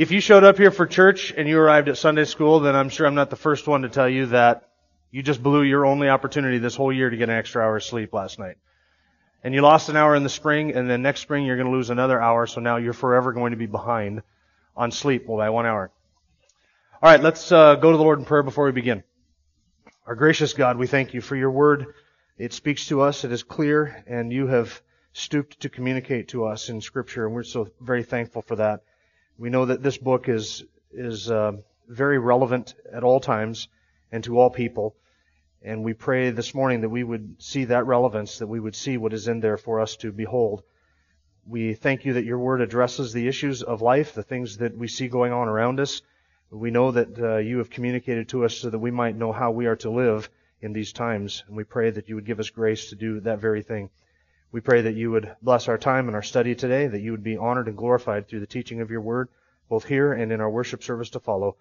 If you showed up here for church and you arrived at Sunday school, then I'm sure I'm not the first one to tell you that you just blew your only opportunity this whole year to get an extra hour of sleep last night. And you lost an hour in the spring, and then next spring you're going to lose another hour, so now you're forever going to be behind on sleep well, by one hour. All right, let's uh, go to the Lord in prayer before we begin. Our gracious God, we thank you for your word. It speaks to us, it is clear, and you have stooped to communicate to us in Scripture, and we're so very thankful for that. We know that this book is is uh, very relevant at all times and to all people. And we pray this morning that we would see that relevance, that we would see what is in there for us to behold. We thank you that your word addresses the issues of life, the things that we see going on around us. We know that uh, you have communicated to us so that we might know how we are to live in these times. And we pray that you would give us grace to do that very thing. We pray that you would bless our time and our study today, that you would be honored and glorified through the teaching of your word, both here and in our worship service to follow,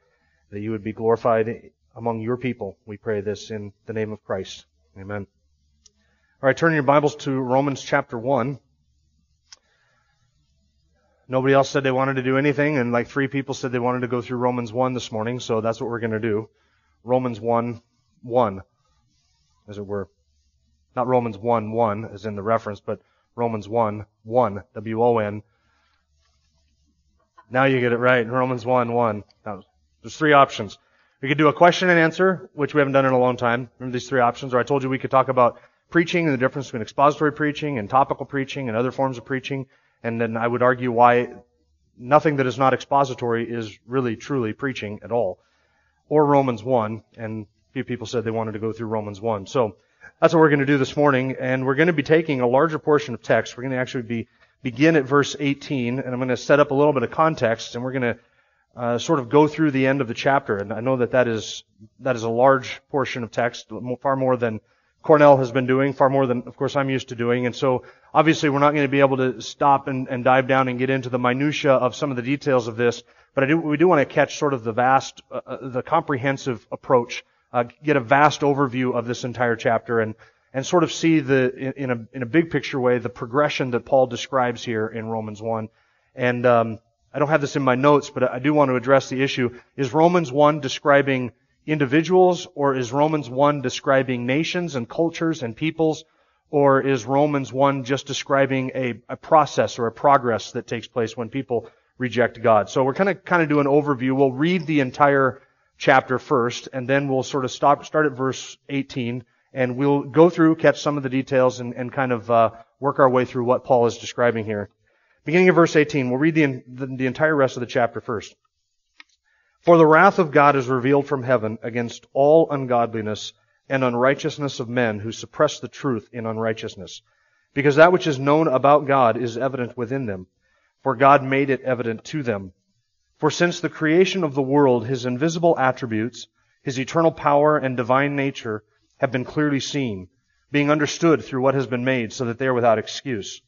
that you would be glorified among your people. We pray this in the name of Christ. Amen. All right, turn your Bibles to Romans chapter 1. Nobody else said they wanted to do anything, and like three people said they wanted to go through Romans 1 this morning, so that's what we're going to do. Romans 1, 1, as it were. Not Romans 1, 1, as in the reference, but Romans 1, 1, W-O-N. Now you get it right. in Romans 1, 1. Now, there's three options. We could do a question and answer, which we haven't done in a long time. Remember these three options? Or I told you we could talk about preaching and the difference between expository preaching and topical preaching and other forms of preaching. And then I would argue why nothing that is not expository is really truly preaching at all. Or Romans 1. And a few people said they wanted to go through Romans 1. So, that's what we're going to do this morning, and we're going to be taking a larger portion of text. We're going to actually be begin at verse 18, and I'm going to set up a little bit of context, and we're going to uh, sort of go through the end of the chapter. And I know that that is that is a large portion of text, far more than Cornell has been doing, far more than, of course, I'm used to doing. And so, obviously, we're not going to be able to stop and, and dive down and get into the minutia of some of the details of this. But do, we do want to catch sort of the vast, uh, uh the comprehensive approach uh, get a vast overview of this entire chapter and and sort of see the in a in a big picture way the progression that Paul describes here in Romans one. And um, I don't have this in my notes, but I do want to address the issue: Is Romans one describing individuals, or is Romans one describing nations and cultures and peoples, or is Romans one just describing a, a process or a progress that takes place when people reject God? So we're kind of kind of do an overview. We'll read the entire chapter first, and then we'll sort of stop, start at verse 18, and we'll go through, catch some of the details, and, and kind of uh, work our way through what Paul is describing here. Beginning of verse 18, we'll read the, the, the entire rest of the chapter first. For the wrath of God is revealed from heaven against all ungodliness and unrighteousness of men who suppress the truth in unrighteousness. Because that which is known about God is evident within them, for God made it evident to them. For since the creation of the world, his invisible attributes, his eternal power and divine nature have been clearly seen, being understood through what has been made, so that they are without excuse.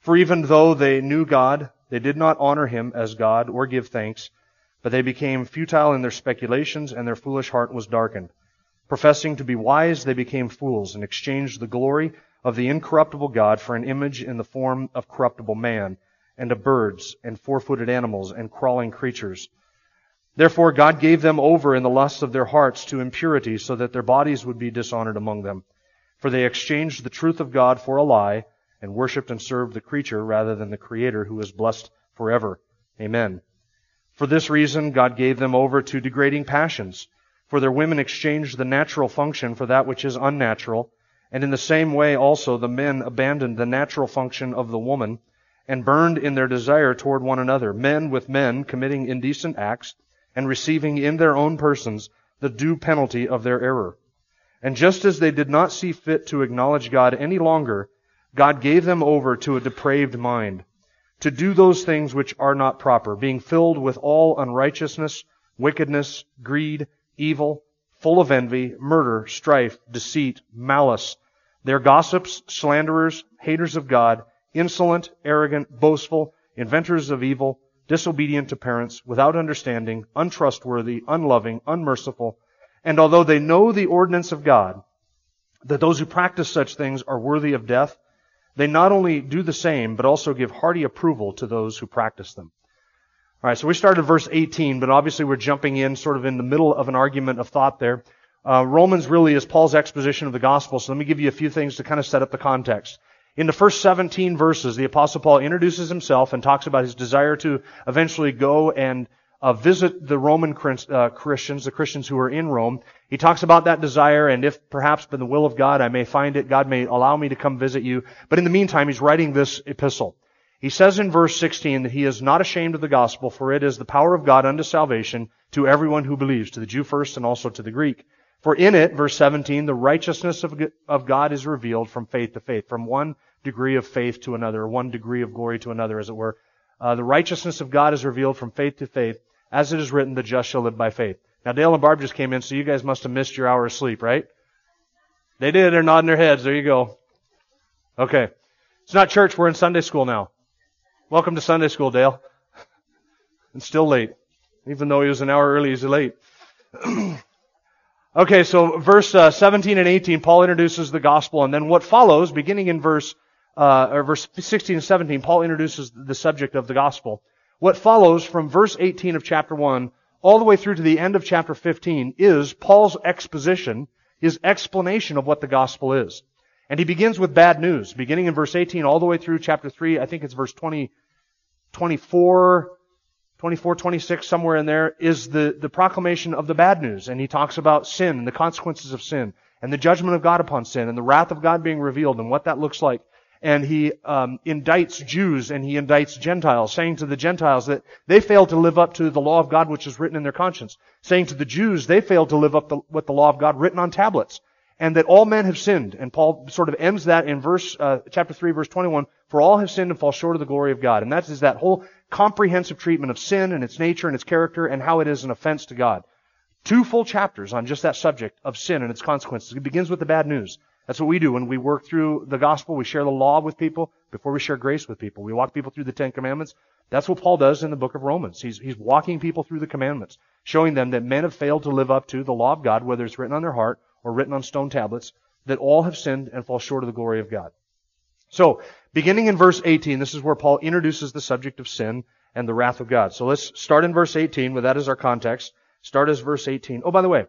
For even though they knew God, they did not honor him as God or give thanks, but they became futile in their speculations, and their foolish heart was darkened. Professing to be wise, they became fools, and exchanged the glory of the incorruptible God for an image in the form of corruptible man and of birds and four-footed animals and crawling creatures. Therefore God gave them over in the lusts of their hearts to impurity so that their bodies would be dishonored among them. For they exchanged the truth of God for a lie and worshipped and served the creature rather than the creator who is blessed forever. Amen. For this reason God gave them over to degrading passions. For their women exchanged the natural function for that which is unnatural. And in the same way also the men abandoned the natural function of the woman and burned in their desire toward one another, men with men committing indecent acts and receiving in their own persons the due penalty of their error. And just as they did not see fit to acknowledge God any longer, God gave them over to a depraved mind, to do those things which are not proper, being filled with all unrighteousness, wickedness, greed, evil, full of envy, murder, strife, deceit, malice. They are gossips, slanderers, haters of God, insolent, arrogant, boastful, inventors of evil, disobedient to parents, without understanding, untrustworthy, unloving, unmerciful. And although they know the ordinance of God, that those who practice such things are worthy of death, they not only do the same, but also give hearty approval to those who practice them. Alright, so we started verse 18, but obviously we're jumping in sort of in the middle of an argument of thought there. Uh, Romans really is Paul's exposition of the gospel, so let me give you a few things to kind of set up the context. In the first 17 verses, the apostle Paul introduces himself and talks about his desire to eventually go and uh, visit the Roman uh, Christians, the Christians who are in Rome. He talks about that desire, and if perhaps by the will of God I may find it, God may allow me to come visit you. But in the meantime, he's writing this epistle. He says in verse 16 that he is not ashamed of the gospel, for it is the power of God unto salvation to everyone who believes, to the Jew first and also to the Greek. For in it, verse 17, the righteousness of, God is revealed from faith to faith, from one degree of faith to another, one degree of glory to another, as it were. Uh, the righteousness of God is revealed from faith to faith, as it is written, the just shall live by faith. Now, Dale and Barb just came in, so you guys must have missed your hour of sleep, right? They did. They're nodding their heads. There you go. Okay. It's not church. We're in Sunday school now. Welcome to Sunday school, Dale. And still late. Even though he was an hour early, he's late. okay, so verse uh, 17 and 18, Paul introduces the gospel, and then what follows, beginning in verse uh, or verse 16 and 17, Paul introduces the subject of the gospel. What follows from verse 18 of chapter 1 all the way through to the end of chapter 15 is Paul's exposition, his explanation of what the gospel is. And he begins with bad news, beginning in verse 18 all the way through chapter 3, I think it's verse 20, 24, 24, 26, somewhere in there, is the, the proclamation of the bad news. And he talks about sin and the consequences of sin and the judgment of God upon sin and the wrath of God being revealed and what that looks like. And he um, indicts Jews and he indicts Gentiles, saying to the Gentiles that they failed to live up to the law of God which is written in their conscience. Saying to the Jews they failed to live up to with the law of God written on tablets and that all men have sinned. And Paul sort of ends that in verse, uh, chapter 3, verse 21, for all have sinned and fall short of the glory of God. And that is that whole comprehensive treatment of sin and its nature and its character and how it is an offense to God. Two full chapters on just that subject of sin and its consequences. It begins with the bad news. That's what we do when we work through the gospel. We share the law with people before we share grace with people. We walk people through the Ten Commandments. That's what Paul does in the book of Romans. He's, he's walking people through the commandments, showing them that men have failed to live up to the law of God, whether it's written on their heart or written on stone tablets, that all have sinned and fall short of the glory of God. So, beginning in verse 18, this is where Paul introduces the subject of sin and the wrath of God. So let's start in verse 18, with that as our context. Start as verse 18. Oh, by the way,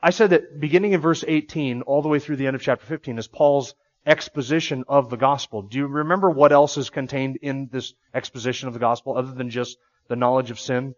I said that beginning in verse 18 all the way through the end of chapter 15 is Paul's exposition of the gospel. Do you remember what else is contained in this exposition of the gospel other than just the knowledge of sin?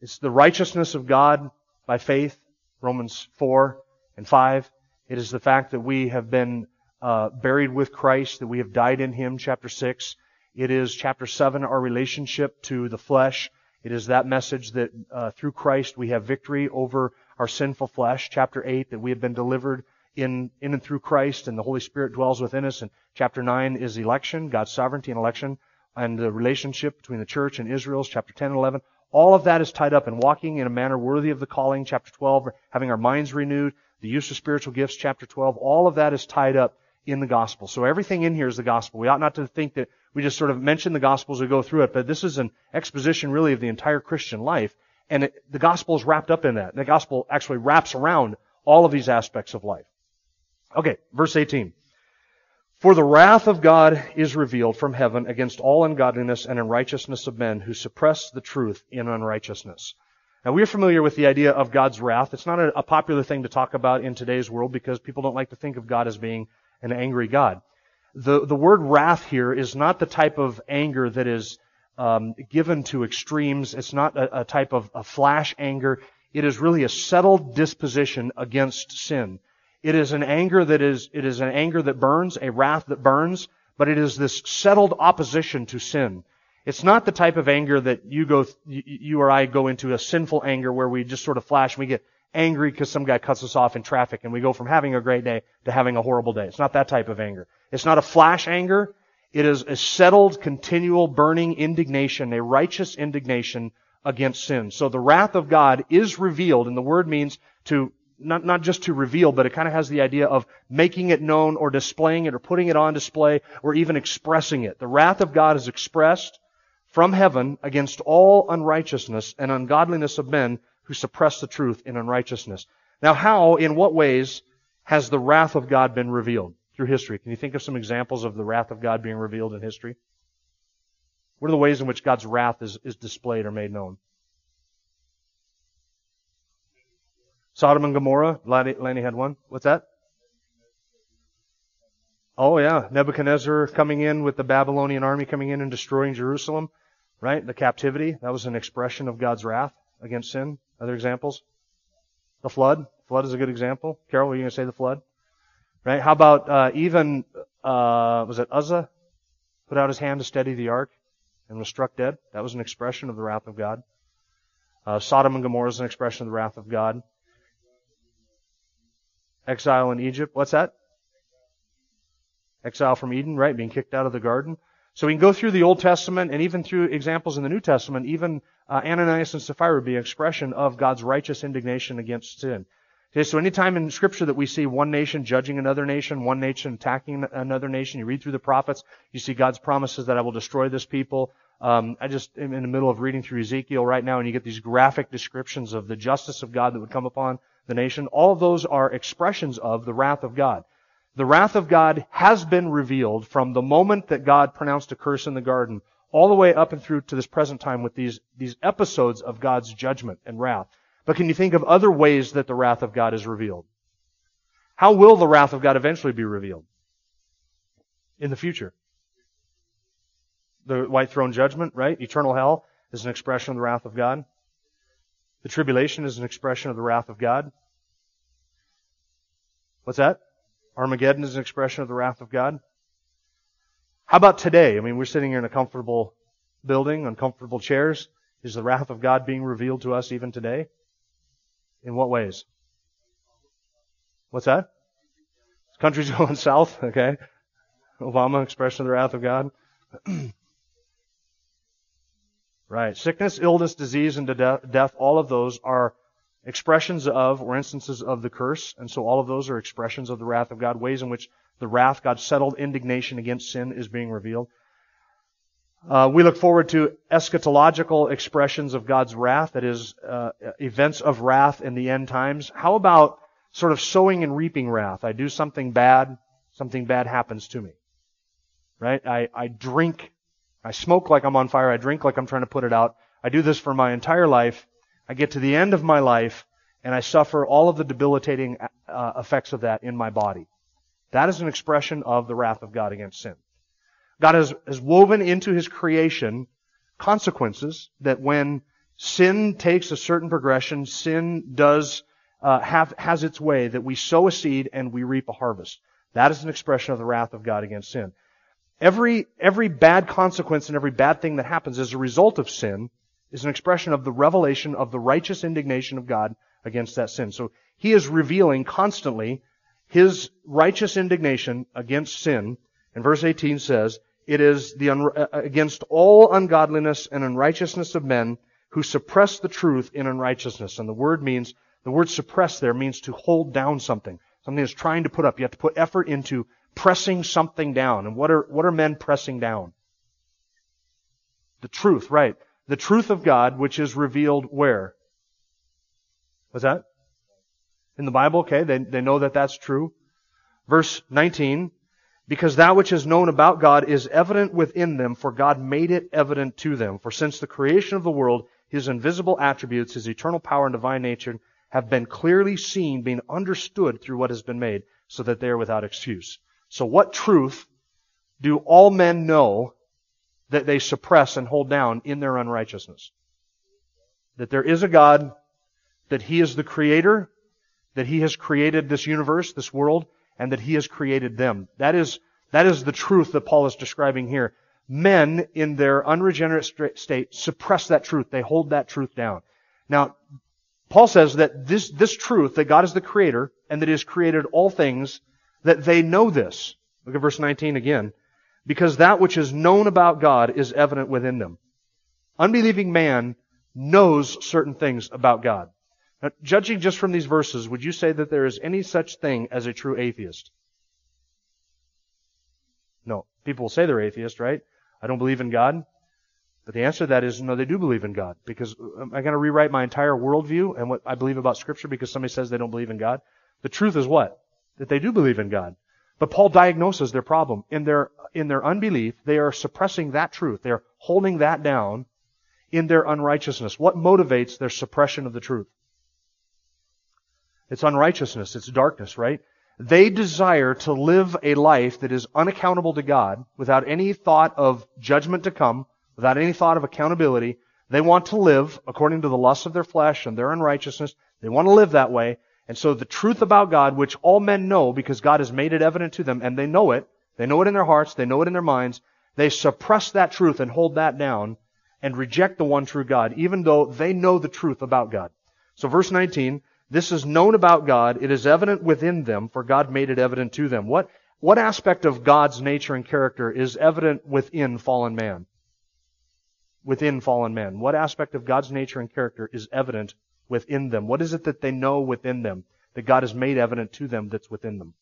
It's the righteousness of God by faith Romans 4 and 5. It is the fact that we have been uh, buried with Christ, that we have died in Him, chapter 6. It is chapter 7, our relationship to the flesh. It is that message that uh, through Christ we have victory over our sinful flesh. Chapter 8, that we have been delivered in, in and through Christ and the Holy Spirit dwells within us. And chapter 9 is election, God's sovereignty and election, and the relationship between the church and Israel. Chapter 10 and 11. All of that is tied up in walking in a manner worthy of the calling, chapter 12, having our minds renewed, the use of spiritual gifts, chapter 12. All of that is tied up in the gospel. So everything in here is the gospel. We ought not to think that we just sort of mention the gospel as we go through it, but this is an exposition really of the entire Christian life, and it, the gospel is wrapped up in that. And The gospel actually wraps around all of these aspects of life. Okay, verse 18. For the wrath of God is revealed from heaven against all ungodliness and unrighteousness of men who suppress the truth in unrighteousness. Now we're familiar with the idea of God's wrath. It's not a, popular thing to talk about in today's world because people don't like to think of God as being an angry God. The, the word wrath here is not the type of anger that is um, given to extremes. It's not a, a type of a flash anger. It is really a settled disposition against sin. It is an anger that is, it is an anger that burns, a wrath that burns, but it is this settled opposition to sin. It's not the type of anger that you go, you or I go into a sinful anger where we just sort of flash and we get angry because some guy cuts us off in traffic and we go from having a great day to having a horrible day. It's not that type of anger. It's not a flash anger. It is a settled, continual, burning indignation, a righteous indignation against sin. So the wrath of God is revealed, and the word means to not, not just to reveal, but it kind of has the idea of making it known or displaying it or putting it on display or even expressing it. The wrath of God is expressed from heaven against all unrighteousness and ungodliness of men who suppress the truth in unrighteousness. Now how, in what ways has the wrath of God been revealed through history? Can you think of some examples of the wrath of God being revealed in history? What are the ways in which God's wrath is, is displayed or made known? Sodom and Gomorrah. Lanny, had one. What's that? Oh yeah, Nebuchadnezzar coming in with the Babylonian army coming in and destroying Jerusalem, right? The captivity, that was an expression of God's wrath against sin. Other examples? The flood. Flood is a good example. Carol, were you going to say the flood? Right? How about uh, even, uh, was it Uzzah? Put out his hand to steady the ark and was struck dead. That was an expression of the wrath of God. Uh, Sodom and Gomorrah is an expression of the wrath of God. Exile in Egypt. What's that? Exile from Eden, right? Being kicked out of the garden. So we can go through the Old Testament and even through examples in the New Testament. Even uh, Ananias and Sapphira would be an expression of God's righteous indignation against sin. Okay, so anytime in Scripture that we see one nation judging another nation, one nation attacking another nation, you read through the prophets, you see God's promises that I will destroy this people. Um, I just am in the middle of reading through Ezekiel right now, and you get these graphic descriptions of the justice of God that would come upon the nation. All of those are expressions of the wrath of God. The wrath of God has been revealed from the moment that God pronounced a curse in the garden all the way up and through to this present time with these, these episodes of God's judgment and wrath. But can you think of other ways that the wrath of God is revealed? How will the wrath of God eventually be revealed? In the future. The white throne judgment, right? Eternal hell is an expression of the wrath of God. The tribulation is an expression of the wrath of God. What's that? Armageddon is an expression of the wrath of God. How about today? I mean, we're sitting here in a comfortable building, on comfortable chairs. Is the wrath of God being revealed to us even today? In what ways? What's that? Country's going south, okay? Obama, expression of the wrath of God. right. Sickness, illness, disease, and death, all of those are expressions of or instances of the curse. And so all of those are expressions of the wrath of God, ways in which the wrath, God's settled indignation against sin is being revealed. Uh, we look forward to eschatological expressions of God's wrath, that is, uh, events of wrath in the end times. How about sort of sowing and reaping wrath? I do something bad, something bad happens to me. Right? I, I drink, I smoke like I'm on fire, I drink like I'm trying to put it out. I do this for my entire life, I get to the end of my life and I suffer all of the debilitating uh, effects of that in my body. That is an expression of the wrath of God against sin. God has, has woven into His creation consequences that when sin takes a certain progression, sin does uh, have has its way that we sow a seed and we reap a harvest. That is an expression of the wrath of God against sin. Every every bad consequence and every bad thing that happens as a result of sin is an expression of the revelation of the righteous indignation of God against that sin. So he is revealing constantly his righteous indignation against sin. And verse 18 says, it is the un- uh, against all ungodliness and unrighteousness of men who suppress the truth in unrighteousness. And the word means, the word suppress there means to hold down something. Something is trying to put up. You have to put effort into pressing something down. And what are, what are men pressing down? The truth, right the truth of God, which is revealed where? What's that? In the Bible, okay, they, they know that that's true. Verse 19, because that which is known about God is evident within them, for God made it evident to them. For since the creation of the world, His invisible attributes, His eternal power and divine nature, have been clearly seen, being understood through what has been made, so that they are without excuse. So what truth do all men know that they suppress and hold down in their unrighteousness. That there is a God, that He is the creator, that He has created this universe, this world, and that He has created them. That is, that is the truth that Paul is describing here. Men, in their unregenerate state, suppress that truth. They hold that truth down. Now, Paul says that this, this truth, that God is the creator, and that He has created all things, that they know this. Look at verse 19 again because that which is known about God is evident within them. Unbelieving man knows certain things about God. Now, judging just from these verses, would you say that there is any such thing as a true atheist? No. People will say they're atheist, right? I don't believe in God. But the answer to that is no, they do believe in God. Because am I going to rewrite my entire worldview and what I believe about Scripture because somebody says they don't believe in God? The truth is what? That they do believe in God. But Paul diagnoses their problem. In their, in their unbelief, they are suppressing that truth. They are holding that down in their unrighteousness. What motivates their suppression of the truth? It's unrighteousness. It's darkness, right? They desire to live a life that is unaccountable to God without any thought of judgment to come, without any thought of accountability. They want to live according to the lusts of their flesh and their unrighteousness. They want to live that way. And so the truth about God, which all men know because God has made it evident to them, and they know it, they know it in their hearts, they know it in their minds, they suppress that truth and hold that down and reject the one true God, even though they know the truth about God. So verse 19, this is known about God. It is evident within them, for God made it evident to them. What, what aspect of God's nature and character is evident within fallen man? Within fallen man. What aspect of God's nature and character is evident within them? What is it that they know within them that God has made evident to them that's within them?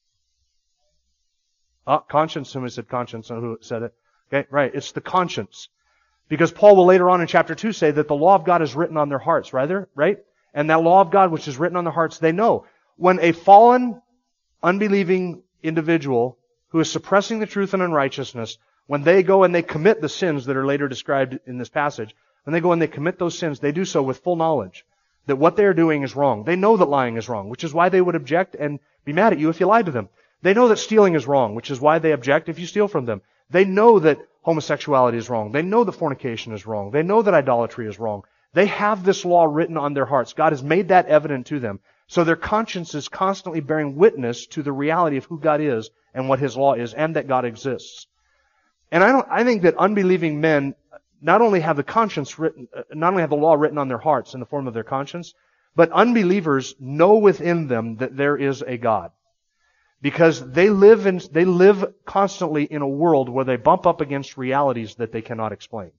Ah, conscience. Somebody said conscience. Who said it? Okay, right. It's the conscience. Because Paul will later on in chapter 2 say that the law of God is written on their hearts, rather, right? And that law of God which is written on their hearts, they know. When a fallen, unbelieving individual who is suppressing the truth and unrighteousness, when they go and they commit the sins that are later described in this passage, when they go and they commit those sins, they do so with full knowledge that what they are doing is wrong. They know that lying is wrong, which is why they would object and be mad at you if you lied to them. They know that stealing is wrong, which is why they object if you steal from them. They know that homosexuality is wrong. They know that fornication is wrong. They know that idolatry is wrong. They have this law written on their hearts. God has made that evident to them. So their conscience is constantly bearing witness to the reality of who God is and what His law is and that God exists. And I don't, I think that unbelieving men not only have the conscience written, uh, not only have the law written on their hearts in the form of their conscience, but unbelievers know within them that there is a God. Because they live in, they live constantly in a world where they bump up against realities that they cannot explain.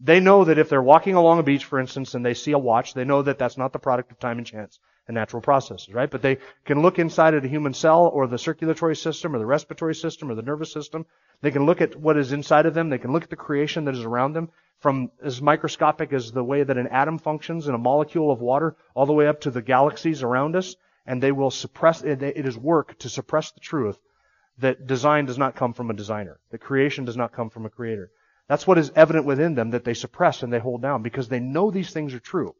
They know that if they're walking along a beach, for instance, and they see a watch, they know that that's not the product of time and chance and natural processes, right? But they can look inside of the human cell or the circulatory system or the respiratory system or the nervous system. They can look at what is inside of them. They can look at the creation that is around them from as microscopic as the way that an atom functions in a molecule of water all the way up to the galaxies around us. And they will suppress, it is work to suppress the truth that design does not come from a designer. That creation does not come from a creator. That's what is evident within them that they suppress and they hold down because they know these things are true.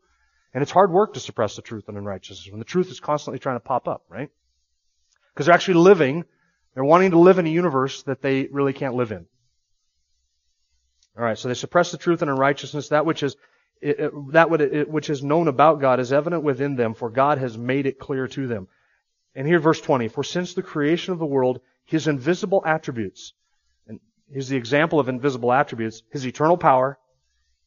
And it's hard work to suppress the truth and unrighteousness when the truth is constantly trying to pop up, right? Because they're actually living, they're wanting to live in a universe that they really can't live in. Alright, so they suppress the truth and unrighteousness, that which is, that which is known about God is evident within them, for God has made it clear to them. And here verse 20, for since the creation of the world, His invisible attributes, and Here's the example of invisible attributes. His eternal power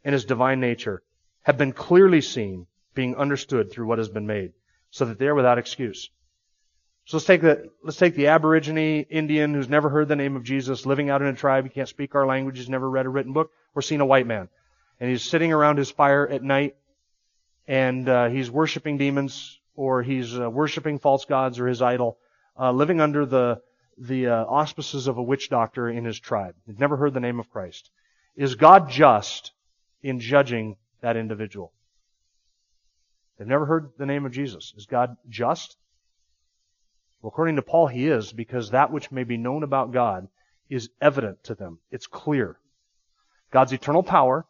and his divine nature have been clearly seen, being understood through what has been made, so that they are without excuse. So let's take the, let's take the Aborigine Indian who's never heard the name of Jesus, living out in a tribe, he can't speak our language, he's never read a written book, or seen a white man. And he's sitting around his fire at night, and uh, he's worshiping demons, or he's uh, worshiping false gods or his idol, uh, living under the the uh, auspices of a witch doctor in his tribe. He'd never heard the name of Christ. Is God just in judging that individual? They've never heard the name of Jesus. Is God just? Well, according to Paul, he is, because that which may be known about God is evident to them. It's clear. God's eternal power,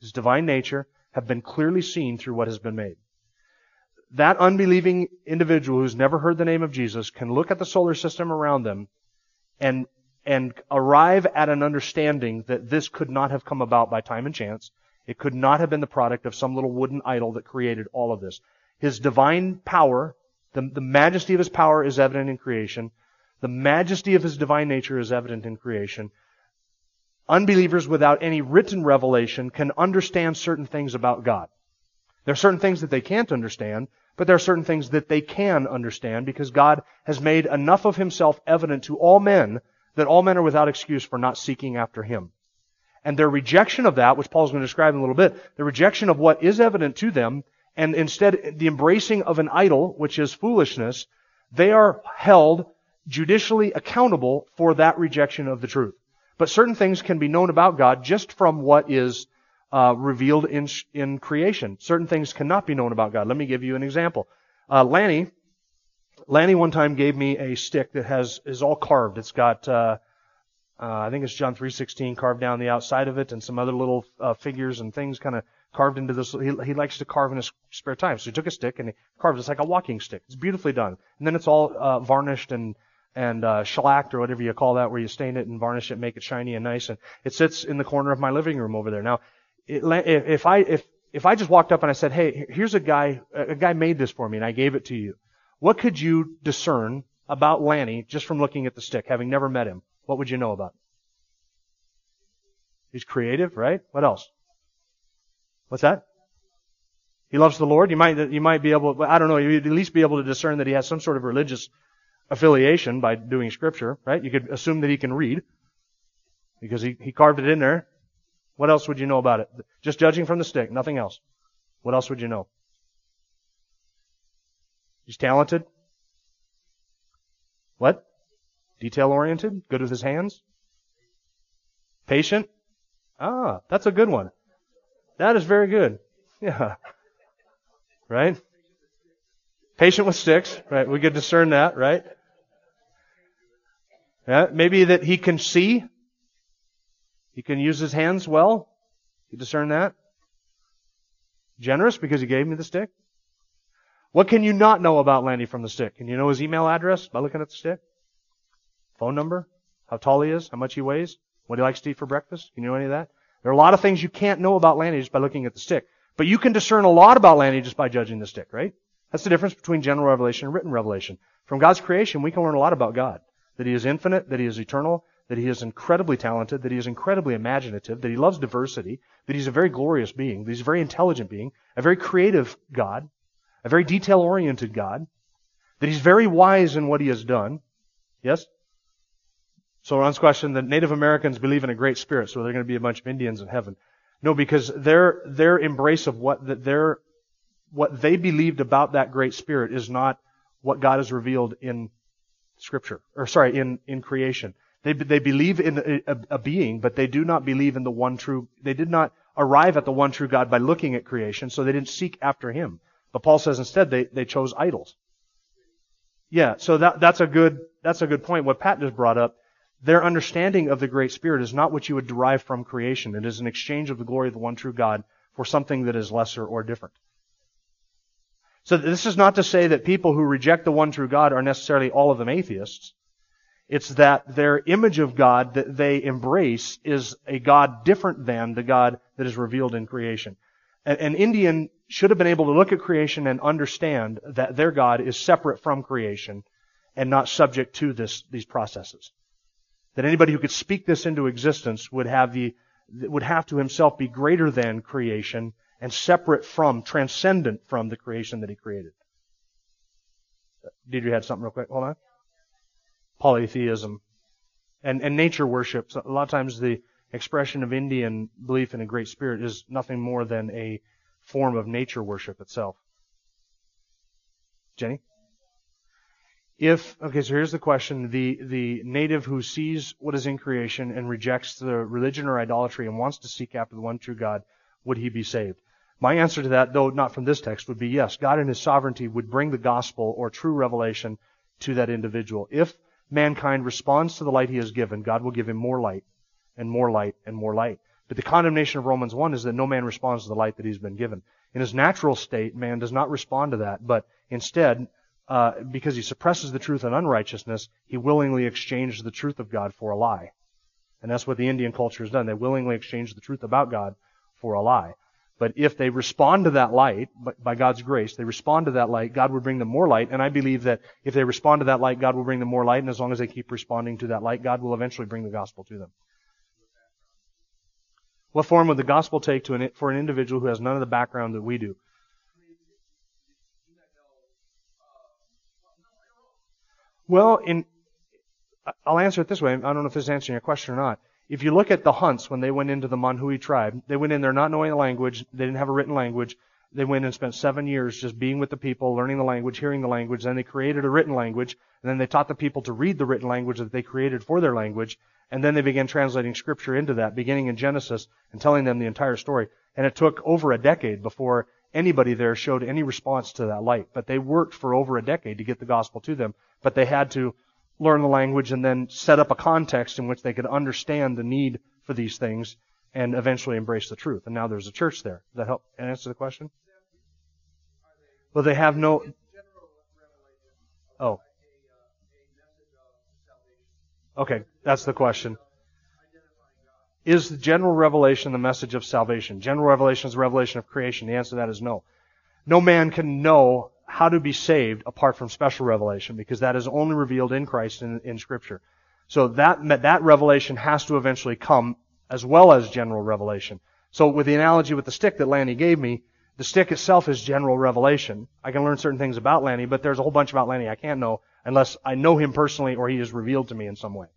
his divine nature, have been clearly seen through what has been made that unbelieving individual who's never heard the name of Jesus can look at the solar system around them and, and arrive at an understanding that this could not have come about by time and chance. It could not have been the product of some little wooden idol that created all of this. His divine power, the, the majesty of his power is evident in creation. The majesty of his divine nature is evident in creation. Unbelievers without any written revelation can understand certain things about God. There are certain things that they can't understand, but there are certain things that they can understand because God has made enough of himself evident to all men that all men are without excuse for not seeking after him. And their rejection of that, which Paul's going to describe in a little bit, the rejection of what is evident to them, and instead the embracing of an idol, which is foolishness, they are held judicially accountable for that rejection of the truth. But certain things can be known about God just from what is uh, revealed in in creation. Certain things cannot be known about God. Let me give you an example. Uh, Lanny, Lanny one time gave me a stick that has is all carved. It's got uh, uh I think it's John three sixteen carved down the outside of it, and some other little uh, figures and things kind of carved into this. He, he likes to carve in his spare time, so he took a stick and he carved. It's like a walking stick. It's beautifully done, and then it's all uh, varnished and and uh, shellacked or whatever you call that, where you stain it and varnish it, make it shiny and nice. And it sits in the corner of my living room over there. Now, it, if I if if I just walked up and I said, "Hey, here's a guy, a guy made this for me, and I gave it to you," what could you discern about Lanny just from looking at the stick, having never met him? What would you know about? Him? He's creative, right? What else? What's that? He loves the Lord. You might you might be able, I don't know, you'd at least be able to discern that he has some sort of religious affiliation by doing scripture, right? You could assume that he can read because he, he carved it in there. What else would you know about it? Just judging from the stick, nothing else. What else would you know? He's talented. What? Detail oriented? Good with his hands? Patient? Ah, that's a good one. That is very good. Yeah. Right? Patient with sticks, right? We could discern that, right? Yeah, maybe that he can see. He can use his hands well. You discern that? Generous because he gave me the stick. What can you not know about Lanny from the stick? Can you know his email address by looking at the stick? Phone number? How tall he is? How much he weighs? What he likes to eat for breakfast? You know any of that? There are a lot of things you can't know about Lanny just by looking at the stick. But you can discern a lot about Lanny just by judging the stick, right? That's the difference between general revelation and written revelation. From God's creation, we can learn a lot about God that He is infinite, that He is eternal, that He is incredibly talented, that He is incredibly imaginative, that He loves diversity, that He's a very glorious being, that He's a very intelligent being, a very creative God, a very detail oriented God, that He's very wise in what He has done. Yes? So Ron's question, the Native Americans believe in a great spirit, so they're going to be a bunch of Indians in heaven. No, because their, their embrace of what, their, what they believed about that great spirit is not what God has revealed in Scripture, or sorry, in, in creation. They, they believe in a, a, being, but they do not believe in the one true, they did not arrive at the one true God by looking at creation, so they didn't seek after Him. But Paul says instead they, they chose idols. Yeah, so that, that's a good, that's a good point. What Pat just brought up, their understanding of the Great Spirit is not what you would derive from creation. It is an exchange of the glory of the one true God for something that is lesser or different. So this is not to say that people who reject the one true God are necessarily all of them atheists. It's that their image of God that they embrace is a God different than the God that is revealed in creation. An Indian should have been able to look at creation and understand that their God is separate from creation and not subject to this, these processes. That anybody who could speak this into existence would have the, would have to himself be greater than creation and separate from, transcendent from the creation that he created. Did you had something real quick? Hold on. Polytheism and, and nature worship. So a lot of times the expression of Indian belief in a great spirit is nothing more than a form of nature worship itself. Jenny? If, okay, so here's the question. The, the native who sees what is in creation and rejects the religion or idolatry and wants to seek after the one true God, would he be saved? My answer to that, though not from this text, would be yes. God in His sovereignty would bring the gospel or true revelation to that individual. If mankind responds to the light He has given, God will give him more light and more light and more light. But the condemnation of Romans 1 is that no man responds to the light that he's been given. In his natural state, man does not respond to that, but instead, uh, because he suppresses the truth in unrighteousness, he willingly exchanges the truth of God for a lie. And that's what the Indian culture has done. They willingly exchange the truth about God for a lie. But if they respond to that light, by God's grace, they respond to that light, God will bring them more light. And I believe that if they respond to that light, God will bring them more light. And as long as they keep responding to that light, God will eventually bring the gospel to them. What form would the gospel take to an, for an individual who has none of the background that we do? Well, in, I'll answer it this way. I don't know if this is answering your question or not. if you look at the hunts when they went into the Manhui tribe, they went in there not knowing the language, they didn't have a written language. They went and spent seven years just being with the people, learning the language, hearing the language. Then they created a written language, and then they taught the people to read the written language that they created for their language. And then they began translating scripture into that, beginning in Genesis and telling them the entire story. And it took over a decade before anybody there showed any response to that light. But they worked for over a decade to get the gospel to them. But they had to learn the language and then set up a context in which they could understand the need for these things and eventually embrace the truth. And now there's a church there. Does that help answer the question? Well, they have no. Oh. Okay, that's the question. Is the general revelation the message of salvation? General revelation is the revelation of creation. The answer to that is no. No man can know how to be saved apart from special revelation because that is only revealed in Christ in, in Scripture. So that, that revelation has to eventually come as well as general revelation. So with the analogy with the stick that Lanny gave me, the stick itself is general revelation. I can learn certain things about Lanny, but there's a whole bunch about Lanny I can't know unless I know him personally or he is revealed to me in some way.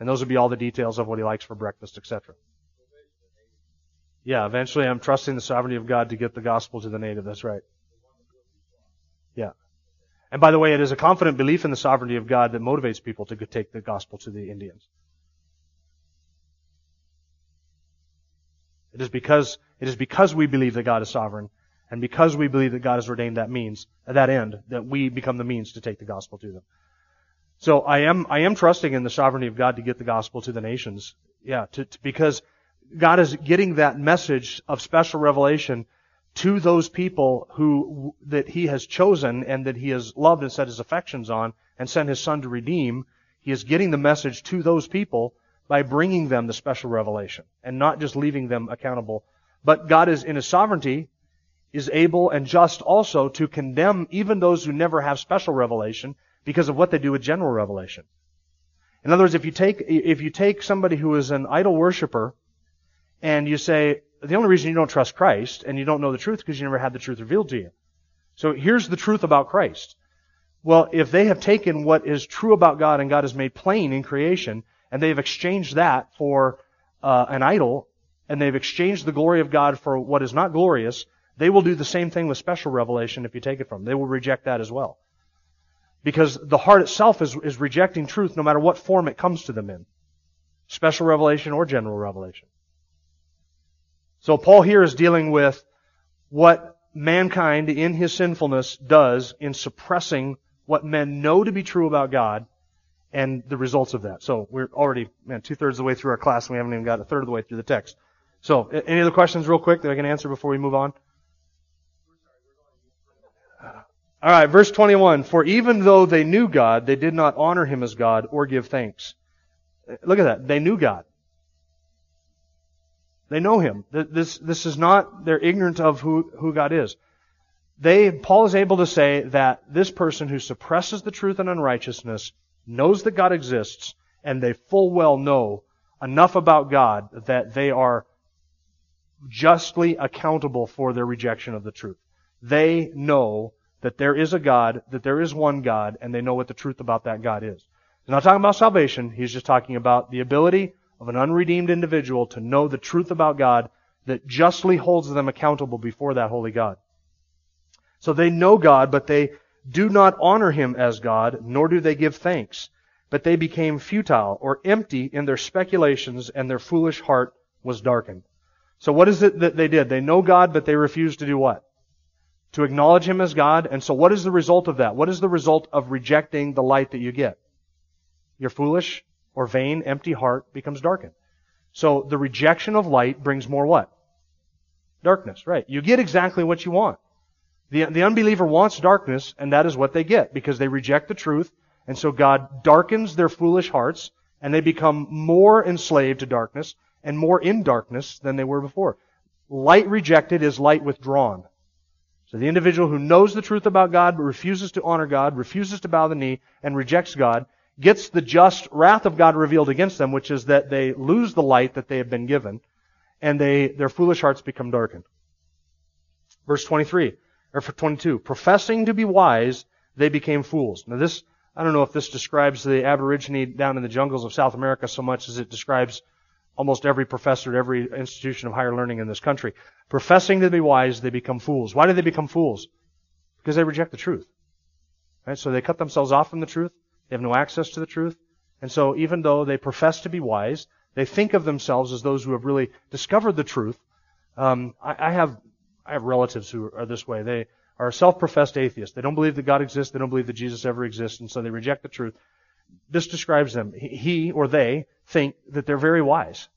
And those would be all the details of what he likes for breakfast, etc. Yeah, eventually I'm trusting the sovereignty of God to get the gospel to the native. That's right. Yeah. And by the way, it is a confident belief in the sovereignty of God that motivates people to take the gospel to the Indians. It is because, it is because we believe that God is sovereign, and because we believe that God has ordained that means, that end, that we become the means to take the gospel to them. So I am, I am trusting in the sovereignty of God to get the gospel to the nations. Yeah, to, to, because God is getting that message of special revelation to those people who that he has chosen and that he has loved and set his affections on and sent his son to redeem he is getting the message to those people by bringing them the special revelation and not just leaving them accountable but god is in his sovereignty is able and just also to condemn even those who never have special revelation because of what they do with general revelation in other words if you take if you take somebody who is an idol worshiper and you say the only reason you don't trust Christ and you don't know the truth because you never had the truth revealed to you. So here's the truth about Christ. Well, if they have taken what is true about God and God has made plain in creation, and they've exchanged that for uh, an idol, and they've exchanged the glory of God for what is not glorious, they will do the same thing with special revelation if you take it from them. They will reject that as well. Because the heart itself is, is rejecting truth no matter what form it comes to them in. Special revelation or general revelation. So Paul here is dealing with what mankind in his sinfulness does in suppressing what men know to be true about God and the results of that. So we're already, man, two thirds of the way through our class and we haven't even got a third of the way through the text. So any other questions real quick that I can answer before we move on? All right, verse 21. For even though they knew God, they did not honor him as God or give thanks. Look at that. They knew God. They know Him. This, this is not, they're ignorant of who, who God is. They, Paul is able to say that this person who suppresses the truth and unrighteousness knows that God exists, and they full well know enough about God that they are justly accountable for their rejection of the truth. They know that there is a God, that there is one God, and they know what the truth about that God is. He's not talking about salvation. He's just talking about the ability of an unredeemed individual to know the truth about God that justly holds them accountable before that holy God. So they know God, but they do not honor Him as God, nor do they give thanks. But they became futile or empty in their speculations, and their foolish heart was darkened. So what is it that they did? They know God, but they refuse to do what? To acknowledge Him as God. And so what is the result of that? What is the result of rejecting the light that you get? You're foolish, or vain, empty heart becomes darkened. So the rejection of light brings more what? Darkness, right. You get exactly what you want. The, the unbeliever wants darkness, and that is what they get, because they reject the truth, and so God darkens their foolish hearts, and they become more enslaved to darkness, and more in darkness than they were before. Light rejected is light withdrawn. So the individual who knows the truth about God, but refuses to honor God, refuses to bow the knee, and rejects God, gets the just wrath of God revealed against them, which is that they lose the light that they have been given, and they, their foolish hearts become darkened. Verse 23, or 22, professing to be wise, they became fools. Now this, I don't know if this describes the aborigine down in the jungles of South America so much as it describes almost every professor at every institution of higher learning in this country. Professing to be wise, they become fools. Why do they become fools? Because they reject the truth. Right? So they cut themselves off from the truth. They have no access to the truth. And so even though they profess to be wise, they think of themselves as those who have really discovered the truth. Um, I, I have I have relatives who are this way. They are self-professed atheists. They don't believe that God exists. They don't believe that Jesus ever exists, and so they reject the truth. This describes them. He or they think that they're very wise.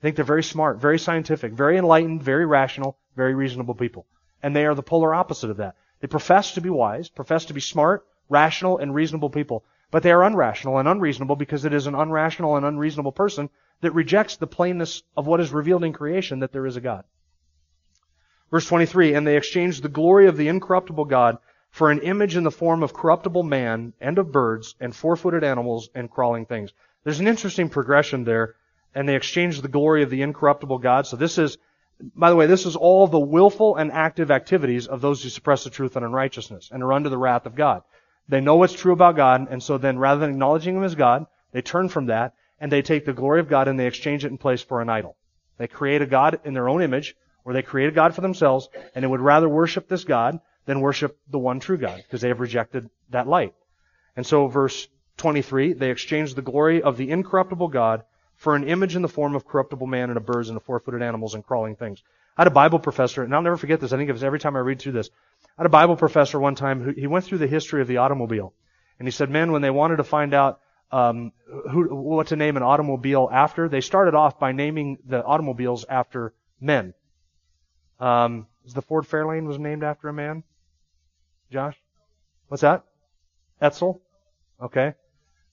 They think they're very smart, very scientific, very enlightened, very rational, very reasonable people. And they are the polar opposite of that. They profess to be wise, profess to be smart, rational, and reasonable people. But they are unrational and unreasonable because it is an unrational and unreasonable person that rejects the plainness of what is revealed in creation that there is a God. Verse 23, and they exchanged the glory of the incorruptible God for an image in the form of corruptible man and of birds and four-footed animals and crawling things. There's an interesting progression there, and they exchanged the glory of the incorruptible God. So this is, by the way, this is all the willful and active activities of those who suppress the truth and unrighteousness and are under the wrath of God. They know what's true about God, and so then rather than acknowledging Him as God, they turn from that and they take the glory of God and they exchange it in place for an idol. They create a God in their own image, or they create a God for themselves, and they would rather worship this God than worship the one true God, because they have rejected that light. And so verse 23, they exchanged the glory of the incorruptible God for an image in the form of corruptible man and of birds and of four-footed animals and crawling things. I had a Bible professor, and I'll never forget this. I think it was every time I read through this. I had a Bible professor one time who he went through the history of the automobile, and he said, "Men, when they wanted to find out um, who, what to name an automobile after, they started off by naming the automobiles after men. Um, the Ford Fairlane was named after a man? Josh? What's that? Edsel? Okay.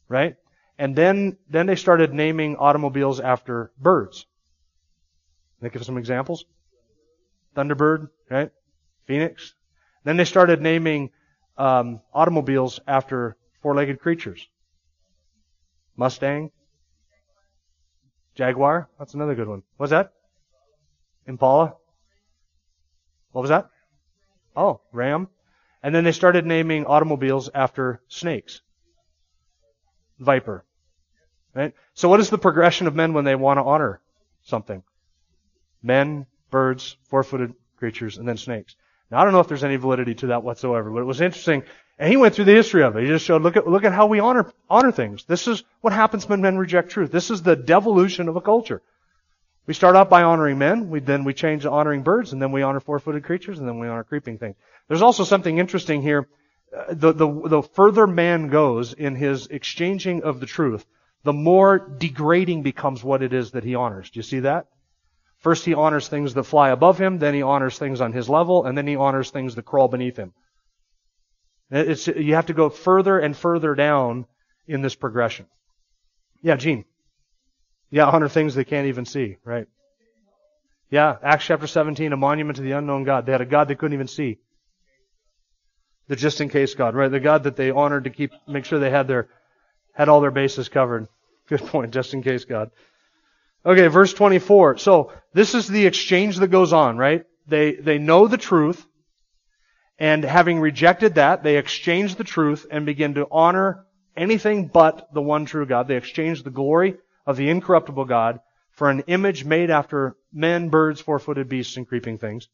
Right? And then, then they started naming automobiles after birds. Think of some examples. Thunderbird, right? Phoenix. Then they started naming um, automobiles after four-legged creatures. Mustang. Jaguar. That's another good one. What's that? Impala. What was that? Oh, Ram. And then they started naming automobiles after snakes. Viper. Right? So what is the progression of men when they want to honor something? Men, birds, four-footed creatures, and then snakes. Now I don't know if there's any validity to that whatsoever, but it was interesting. And he went through the history of it. He just showed, look at, look at how we honor, honor things. This is what happens when men reject truth. This is the devolution of a culture. We start out by honoring men, we, then we change to honoring birds, and then we honor four-footed creatures, and then we honor creeping things. There's also something interesting here. Uh, the, the, the further man goes in his exchanging of the truth, the more degrading becomes what it is that he honors. Do you see that? First he honors things that fly above him, then he honors things on his level, and then he honors things that crawl beneath him. It's, you have to go further and further down in this progression. Yeah, Gene. Yeah, 100 things they can't even see, right? Yeah, Acts chapter 17, a monument to the unknown God. They had a God they couldn't even see. The just in case God, right? The God that they honored to keep, make sure they had their, had all their bases covered. Good point, just in case God. Okay, verse 24. So, this is the exchange that goes on, right? They, they know the truth, and having rejected that, they exchange the truth and begin to honor anything but the one true God. They exchange the glory of the incorruptible God for an image made after men, birds, four-footed beasts, and creeping things.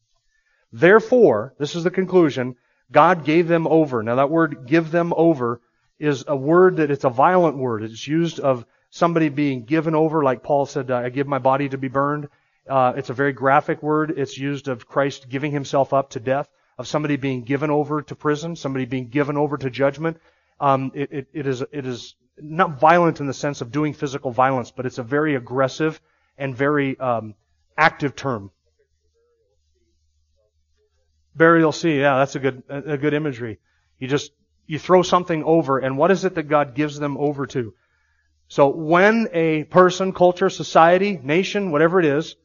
Therefore, this is the conclusion, God gave them over. Now that word give them over is a word that it's a violent word. It's used of somebody being given over, like Paul said, I give my body to be burned. Uh, it's a very graphic word. It's used of Christ giving himself up to death, of somebody being given over to prison, somebody being given over to judgment. Um, it, it, it is it is not violent in the sense of doing physical violence, but it's a very aggressive and very um, active term. Burial sea, yeah, that's a good a good imagery. You just you throw something over, and what is it that God gives them over to? So when a person, culture, society, nation, whatever it is,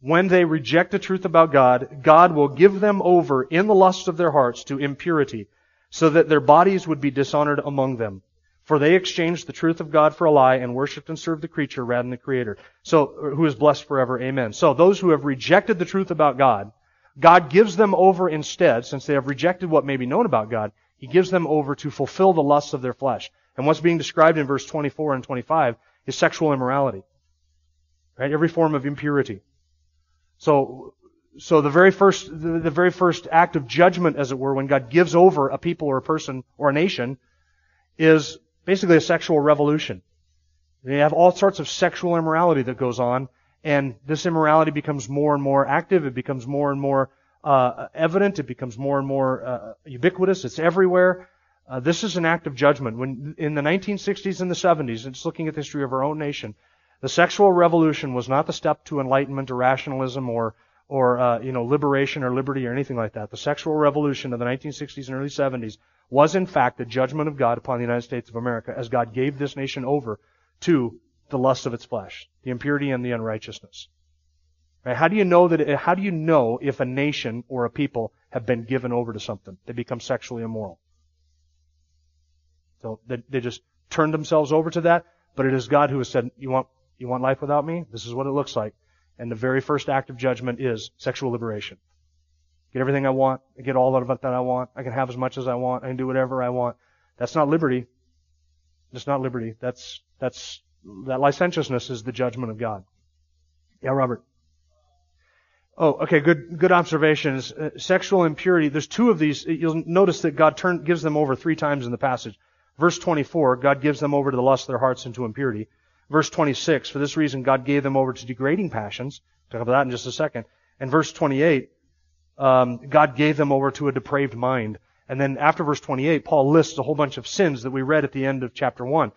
when they reject the truth about God, God will give them over in the lust of their hearts to impurity, so that their bodies would be dishonored among them. For they exchanged the truth of God for a lie and worshipped and served the creature rather than the creator. So, who is blessed forever. Amen. So, those who have rejected the truth about God, God gives them over instead, since they have rejected what may be known about God, He gives them over to fulfill the lusts of their flesh. And what's being described in verse 24 and 25 is sexual immorality. Right? Every form of impurity. So, so the very first, the, the very first act of judgment, as it were, when God gives over a people or a person or a nation, is basically a sexual revolution. They have all sorts of sexual immorality that goes on, and this immorality becomes more and more active. It becomes more and more uh, evident. It becomes more and more uh, ubiquitous. It's everywhere. Uh, this is an act of judgment. When in the 1960s and the 70s, and just looking at the history of our own nation, the sexual revolution was not the step to enlightenment or rationalism or or uh, you know liberation or liberty or anything like that. The sexual revolution of the 1960s and early 70s was in fact the judgment of God upon the United States of America as God gave this nation over to the lust of its flesh, the impurity and the unrighteousness. Right? How do you know that? How do you know if a nation or a people have been given over to something? They become sexually immoral. So they, they just turn themselves over to that. But it is God who has said, "You want you want life without me? This is what it looks like." And the very first act of judgment is sexual liberation. Get everything I want. I get all of it that I want. I can have as much as I want. I can do whatever I want. That's not liberty. That's not liberty. That's that's that licentiousness is the judgment of God. Yeah, Robert. Oh, okay, good, good observations. Uh, sexual impurity, there's two of these. You'll notice that God turn, gives them over three times in the passage. Verse 24, God gives them over to the lust of their hearts and to impurity. Verse 26, for this reason God gave them over to degrading passions. Talk about that in just a second. And verse 28, um, God gave them over to a depraved mind. And then after verse 28, Paul lists a whole bunch of sins that we read at the end of chapter 1.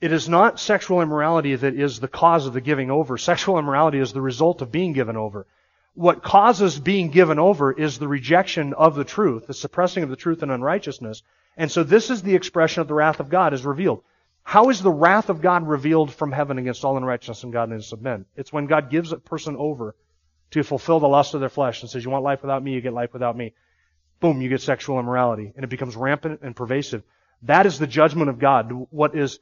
It is not sexual immorality that is the cause of the giving over. Sexual immorality is the result of being given over. What causes being given over is the rejection of the truth, the suppressing of the truth and unrighteousness. And so this is the expression of the wrath of God is revealed. How is the wrath of God revealed from heaven against all unrighteousness and godliness of men? It's when God gives a person over to fulfill the lust of their flesh and says, you want life without me, you get life without me. Boom, you get sexual immorality. And it becomes rampant and pervasive. That is the judgment of God. What is,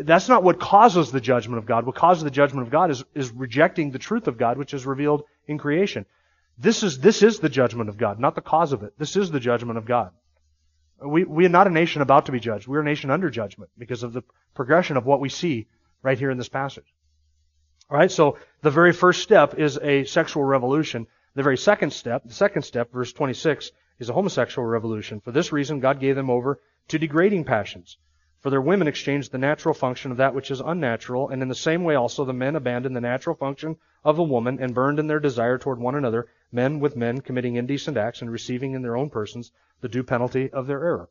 that's not what causes the judgment of God. What causes the judgment of God is, is rejecting the truth of God, which is revealed in creation. This is, this is the judgment of God, not the cause of it. This is the judgment of God. We, we are not a nation about to be judged. We're a nation under judgment because of the progression of what we see right here in this passage. Alright, so the very first step is a sexual revolution. The very second step, the second step, verse 26, is a homosexual revolution. For this reason, God gave them over to degrading passions. For their women exchanged the natural function of that which is unnatural, and in the same way also the men abandoned the natural function of a woman and burned in their desire toward one another, men with men committing indecent acts and receiving in their own persons the due penalty of their error.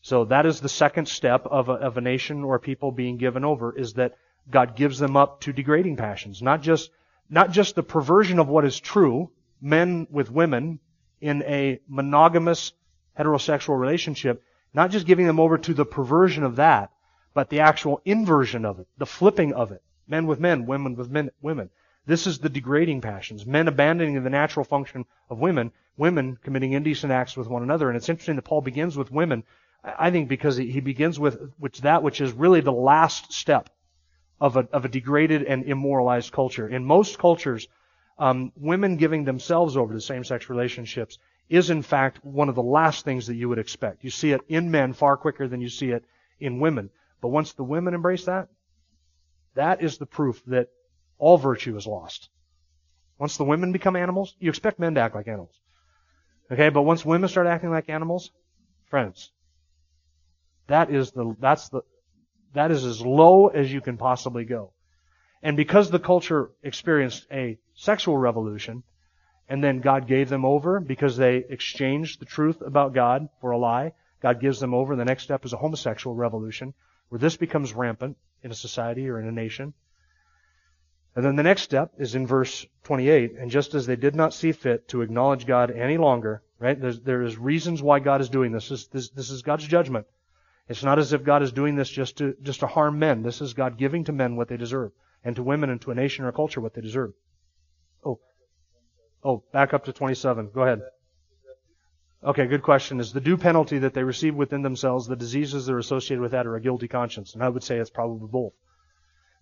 So that is the second step of a, of a nation or people being given over is that God gives them up to degrading passions. Not just, not just the perversion of what is true, men with women in a monogamous heterosexual relationship, not just giving them over to the perversion of that, but the actual inversion of it, the flipping of it. Men with men, women with men, women. This is the degrading passions. Men abandoning the natural function of women, women committing indecent acts with one another. And it's interesting that Paul begins with women, I think because he begins with which that which is really the last step of a, of a degraded and immoralized culture. In most cultures, um, women giving themselves over to same-sex relationships is in fact one of the last things that you would expect. You see it in men far quicker than you see it in women. But once the women embrace that, that is the proof that all virtue is lost. Once the women become animals, you expect men to act like animals. Okay, but once women start acting like animals, friends, that is the, that's the, that is as low as you can possibly go. And because the culture experienced a sexual revolution, and then God gave them over because they exchanged the truth about God for a lie, God gives them over. The next step is a homosexual revolution, where this becomes rampant in a society or in a nation. And then the next step is in verse 28. And just as they did not see fit to acknowledge God any longer, right? There's, there is reasons why God is doing this. This, this. this is God's judgment. It's not as if God is doing this just to, just to harm men. This is God giving to men what they deserve. And to women and to a nation or a culture what they deserve. Oh. Back up to 27. Go ahead. Okay, good question. Is the due penalty that they receive within themselves, the diseases that are associated with that, or a guilty conscience? And I would say it's probably both.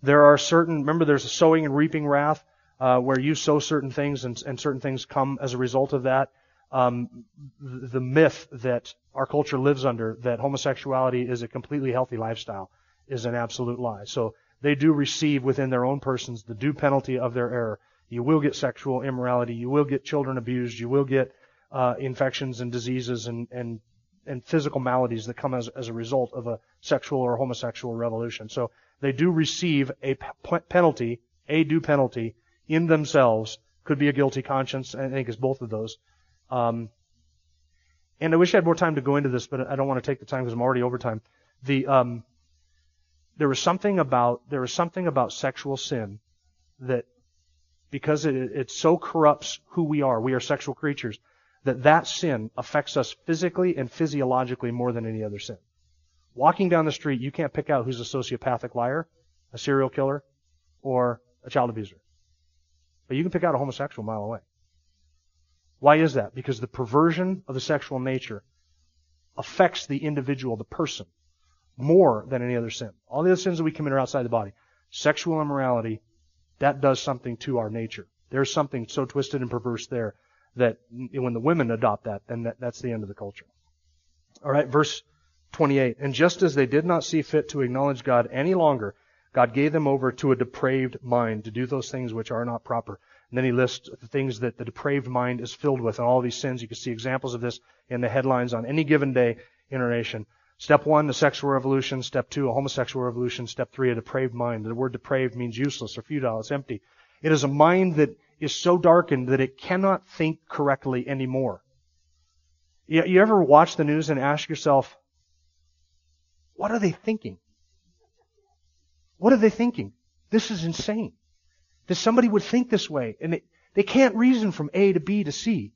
There are certain, remember there's a sowing and reaping wrath, uh, where you sow certain things and, and, certain things come as a result of that. Um, the myth that our culture lives under, that homosexuality is a completely healthy lifestyle, is an absolute lie. So they do receive within their own persons the due penalty of their error. You will get sexual immorality. You will get children abused. You will get uh, infections and diseases and, and and physical maladies that come as, as a result of a sexual or homosexual revolution. So they do receive a p- penalty, a due penalty in themselves. Could be a guilty conscience. I think it's both of those. Um, and I wish I had more time to go into this, but I don't want to take the time because I'm already over time. The um, there was something about there was something about sexual sin that because it, it so corrupts who we are, we are sexual creatures, that that sin affects us physically and physiologically more than any other sin. Walking down the street, you can't pick out who's a sociopathic liar, a serial killer, or a child abuser. But you can pick out a homosexual a mile away. Why is that? Because the perversion of the sexual nature affects the individual, the person more than any other sin. All the other sins that we commit are outside the body. Sexual immorality, that does something to our nature. There's something so twisted and perverse there that when the women adopt that, then that, that's the end of the culture. All right, verse 28. And just as they did not see fit to acknowledge God any longer, God gave them over to a depraved mind to do those things which are not proper. And then he lists the things that the depraved mind is filled with and all these sins. You can see examples of this in the headlines on any given day in our nation. Step one, the sexual revolution. Step two, a homosexual revolution. Step three, a depraved mind. The word depraved means useless or futile. It's empty. It is a mind that is so darkened that it cannot think correctly anymore. You, you ever watch the news and ask yourself, what are they thinking? What are they thinking? This is insane. That somebody would think this way. And they, they can't reason from A to B to C.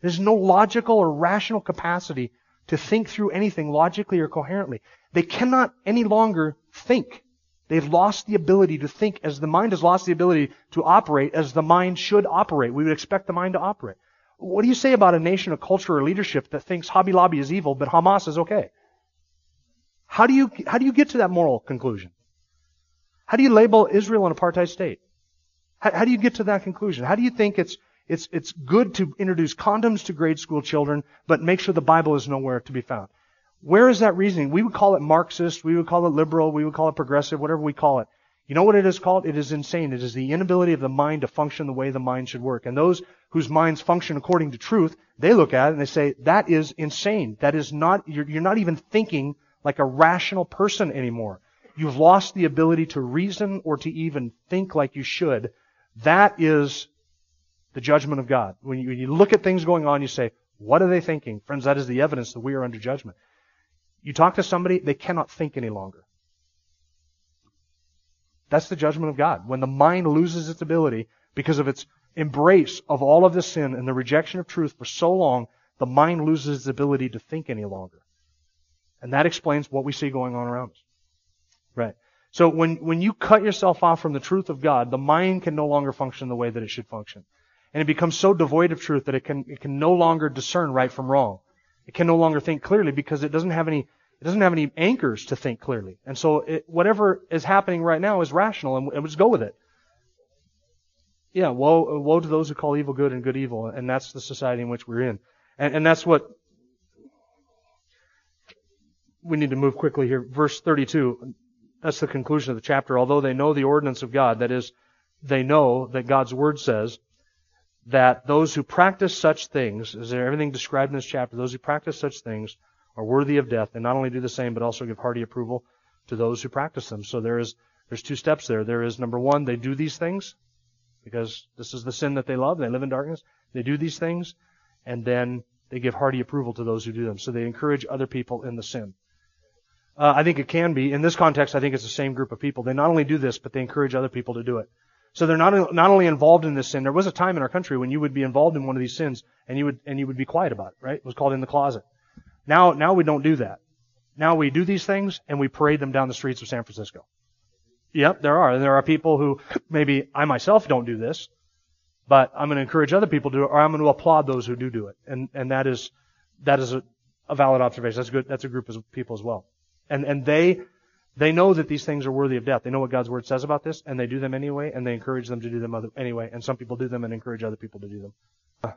There's no logical or rational capacity to think through anything logically or coherently. They cannot any longer think. They've lost the ability to think as the mind has lost the ability to operate as the mind should operate. We would expect the mind to operate. What do you say about a nation, a culture, or leadership that thinks Hobby Lobby is evil, but Hamas is okay? How do you, how do you get to that moral conclusion? How do you label Israel an apartheid state? How, how do you get to that conclusion? How do you think it's it's, it's good to introduce condoms to grade school children, but make sure the Bible is nowhere to be found. Where is that reasoning? We would call it Marxist, we would call it liberal, we would call it progressive, whatever we call it. You know what it is called? It is insane. It is the inability of the mind to function the way the mind should work. And those whose minds function according to truth, they look at it and they say, that is insane. That is not, you're, you're not even thinking like a rational person anymore. You've lost the ability to reason or to even think like you should. That is the judgment of God. When you, when you look at things going on, you say, what are they thinking? Friends, that is the evidence that we are under judgment. You talk to somebody, they cannot think any longer. That's the judgment of God. When the mind loses its ability because of its embrace of all of the sin and the rejection of truth for so long, the mind loses its ability to think any longer. And that explains what we see going on around us. Right. So when, when you cut yourself off from the truth of God, the mind can no longer function the way that it should function. And it becomes so devoid of truth that it can, it can no longer discern right from wrong. It can no longer think clearly because it doesn't have any, it doesn't have any anchors to think clearly. And so it, whatever is happening right now is rational and, and just go with it. Yeah, woe, woe to those who call evil good and good evil. And that's the society in which we're in. And, and that's what we need to move quickly here. Verse 32, that's the conclusion of the chapter. Although they know the ordinance of God, that is, they know that God's word says, that those who practice such things, is there everything described in this chapter, those who practice such things are worthy of death and not only do the same, but also give hearty approval to those who practice them. So there is, there's two steps there. There is number one, they do these things because this is the sin that they love. They live in darkness. They do these things and then they give hearty approval to those who do them. So they encourage other people in the sin. Uh, I think it can be. In this context, I think it's the same group of people. They not only do this, but they encourage other people to do it. So they're not, not only involved in this sin, there was a time in our country when you would be involved in one of these sins and you would, and you would be quiet about it, right? It was called in the closet. Now, now we don't do that. Now we do these things and we parade them down the streets of San Francisco. Yep, there are. There are people who maybe I myself don't do this, but I'm going to encourage other people to do it, or I'm going to applaud those who do do it. And, and that is, that is a, a valid observation. That's good. That's a group of people as well. And, and they, they know that these things are worthy of death. They know what God's word says about this, and they do them anyway, and they encourage them to do them other, anyway. And some people do them and encourage other people to do them.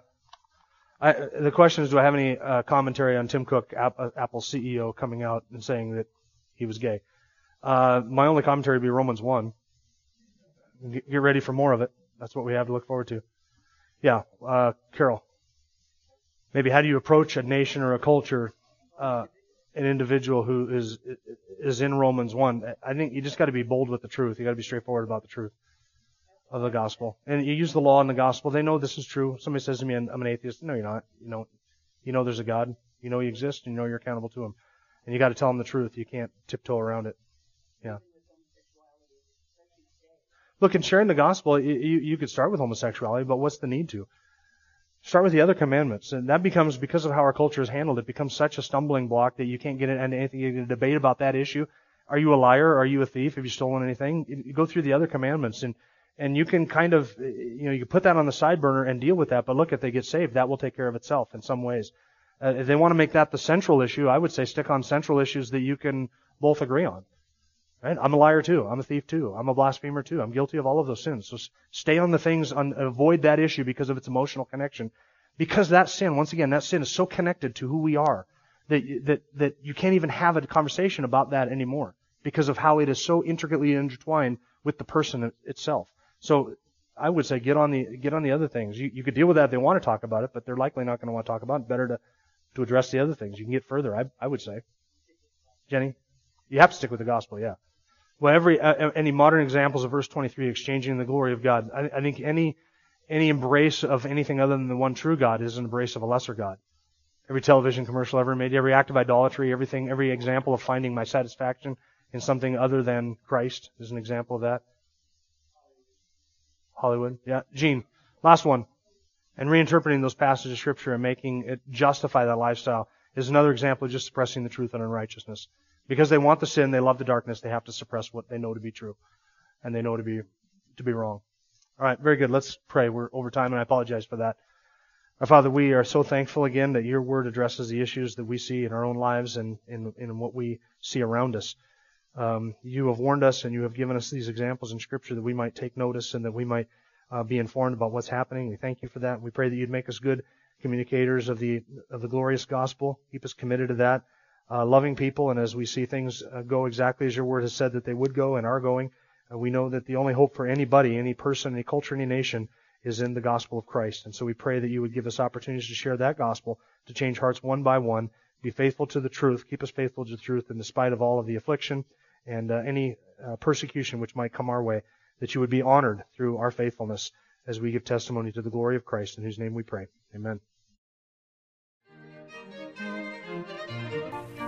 I, the question is, do I have any uh, commentary on Tim Cook, Apple CEO, coming out and saying that he was gay? Uh, my only commentary would be Romans 1. Get, get ready for more of it. That's what we have to look forward to. Yeah, uh, Carol. Maybe how do you approach a nation or a culture, uh, an individual who is is in Romans one? I think you just got to be bold with the truth. You got to be straightforward about the truth of the gospel, and you use the law and the gospel. They know this is true. Somebody says to me, "I'm an atheist." No, you're not. You know, you know there's a God. You know He exists. And you know you're accountable to Him, and you got to tell them the truth. You can't tiptoe around it. Yeah. Look, in sharing the gospel, you, you could start with homosexuality, but what's the need to? Start with the other commandments. And that becomes, because of how our culture is handled, it becomes such a stumbling block that you can't get into anything, you can debate about that issue. Are you a liar? Are you a thief? Have you stolen anything? You go through the other commandments and, and you can kind of, you know, you can put that on the side burner and deal with that, but look, if they get saved, that will take care of itself in some ways. Uh, if they want to make that the central issue, I would say stick on central issues that you can both agree on. Right? I'm a liar too. I'm a thief too. I'm a blasphemer too. I'm guilty of all of those sins. So stay on the things, on, avoid that issue because of its emotional connection. Because that sin, once again, that sin is so connected to who we are that, that, that you can't even have a conversation about that anymore because of how it is so intricately intertwined with the person itself. So I would say get on the, get on the other things. You, you could deal with that if they want to talk about it, but they're likely not going to want to talk about it. Better to, to address the other things. You can get further, I, I would say. Jenny? You have to stick with the gospel, yeah. Well, every uh, any modern examples of verse 23, exchanging the glory of God. I, I think any any embrace of anything other than the one true God is an embrace of a lesser God. Every television commercial ever made, every act of idolatry, everything, every example of finding my satisfaction in something other than Christ is an example of that. Hollywood, yeah. Gene, last one. And reinterpreting those passages of scripture and making it justify that lifestyle is another example of just suppressing the truth and unrighteousness. Because they want the sin, they love the darkness, they have to suppress what they know to be true. And they know to be, to be wrong. Alright, very good. Let's pray. We're over time and I apologize for that. Our Father, we are so thankful again that your word addresses the issues that we see in our own lives and in, in what we see around us. Um, you have warned us and you have given us these examples in Scripture that we might take notice and that we might uh, be informed about what's happening. We thank you for that. We pray that you'd make us good communicators of the of the glorious gospel. Keep us committed to that uh, loving people, and as we see things uh, go exactly as your word has said that they would go and are going, uh, we know that the only hope for anybody, any person, any culture, any nation is in the gospel of Christ. And so we pray that you would give us opportunities to share that gospel, to change hearts one by one, be faithful to the truth, keep us faithful to the truth in spite of all of the affliction and uh, any uh, persecution which might come our way, that you would be honored through our faithfulness as we give testimony to the glory of Christ, in whose name we pray. Amen.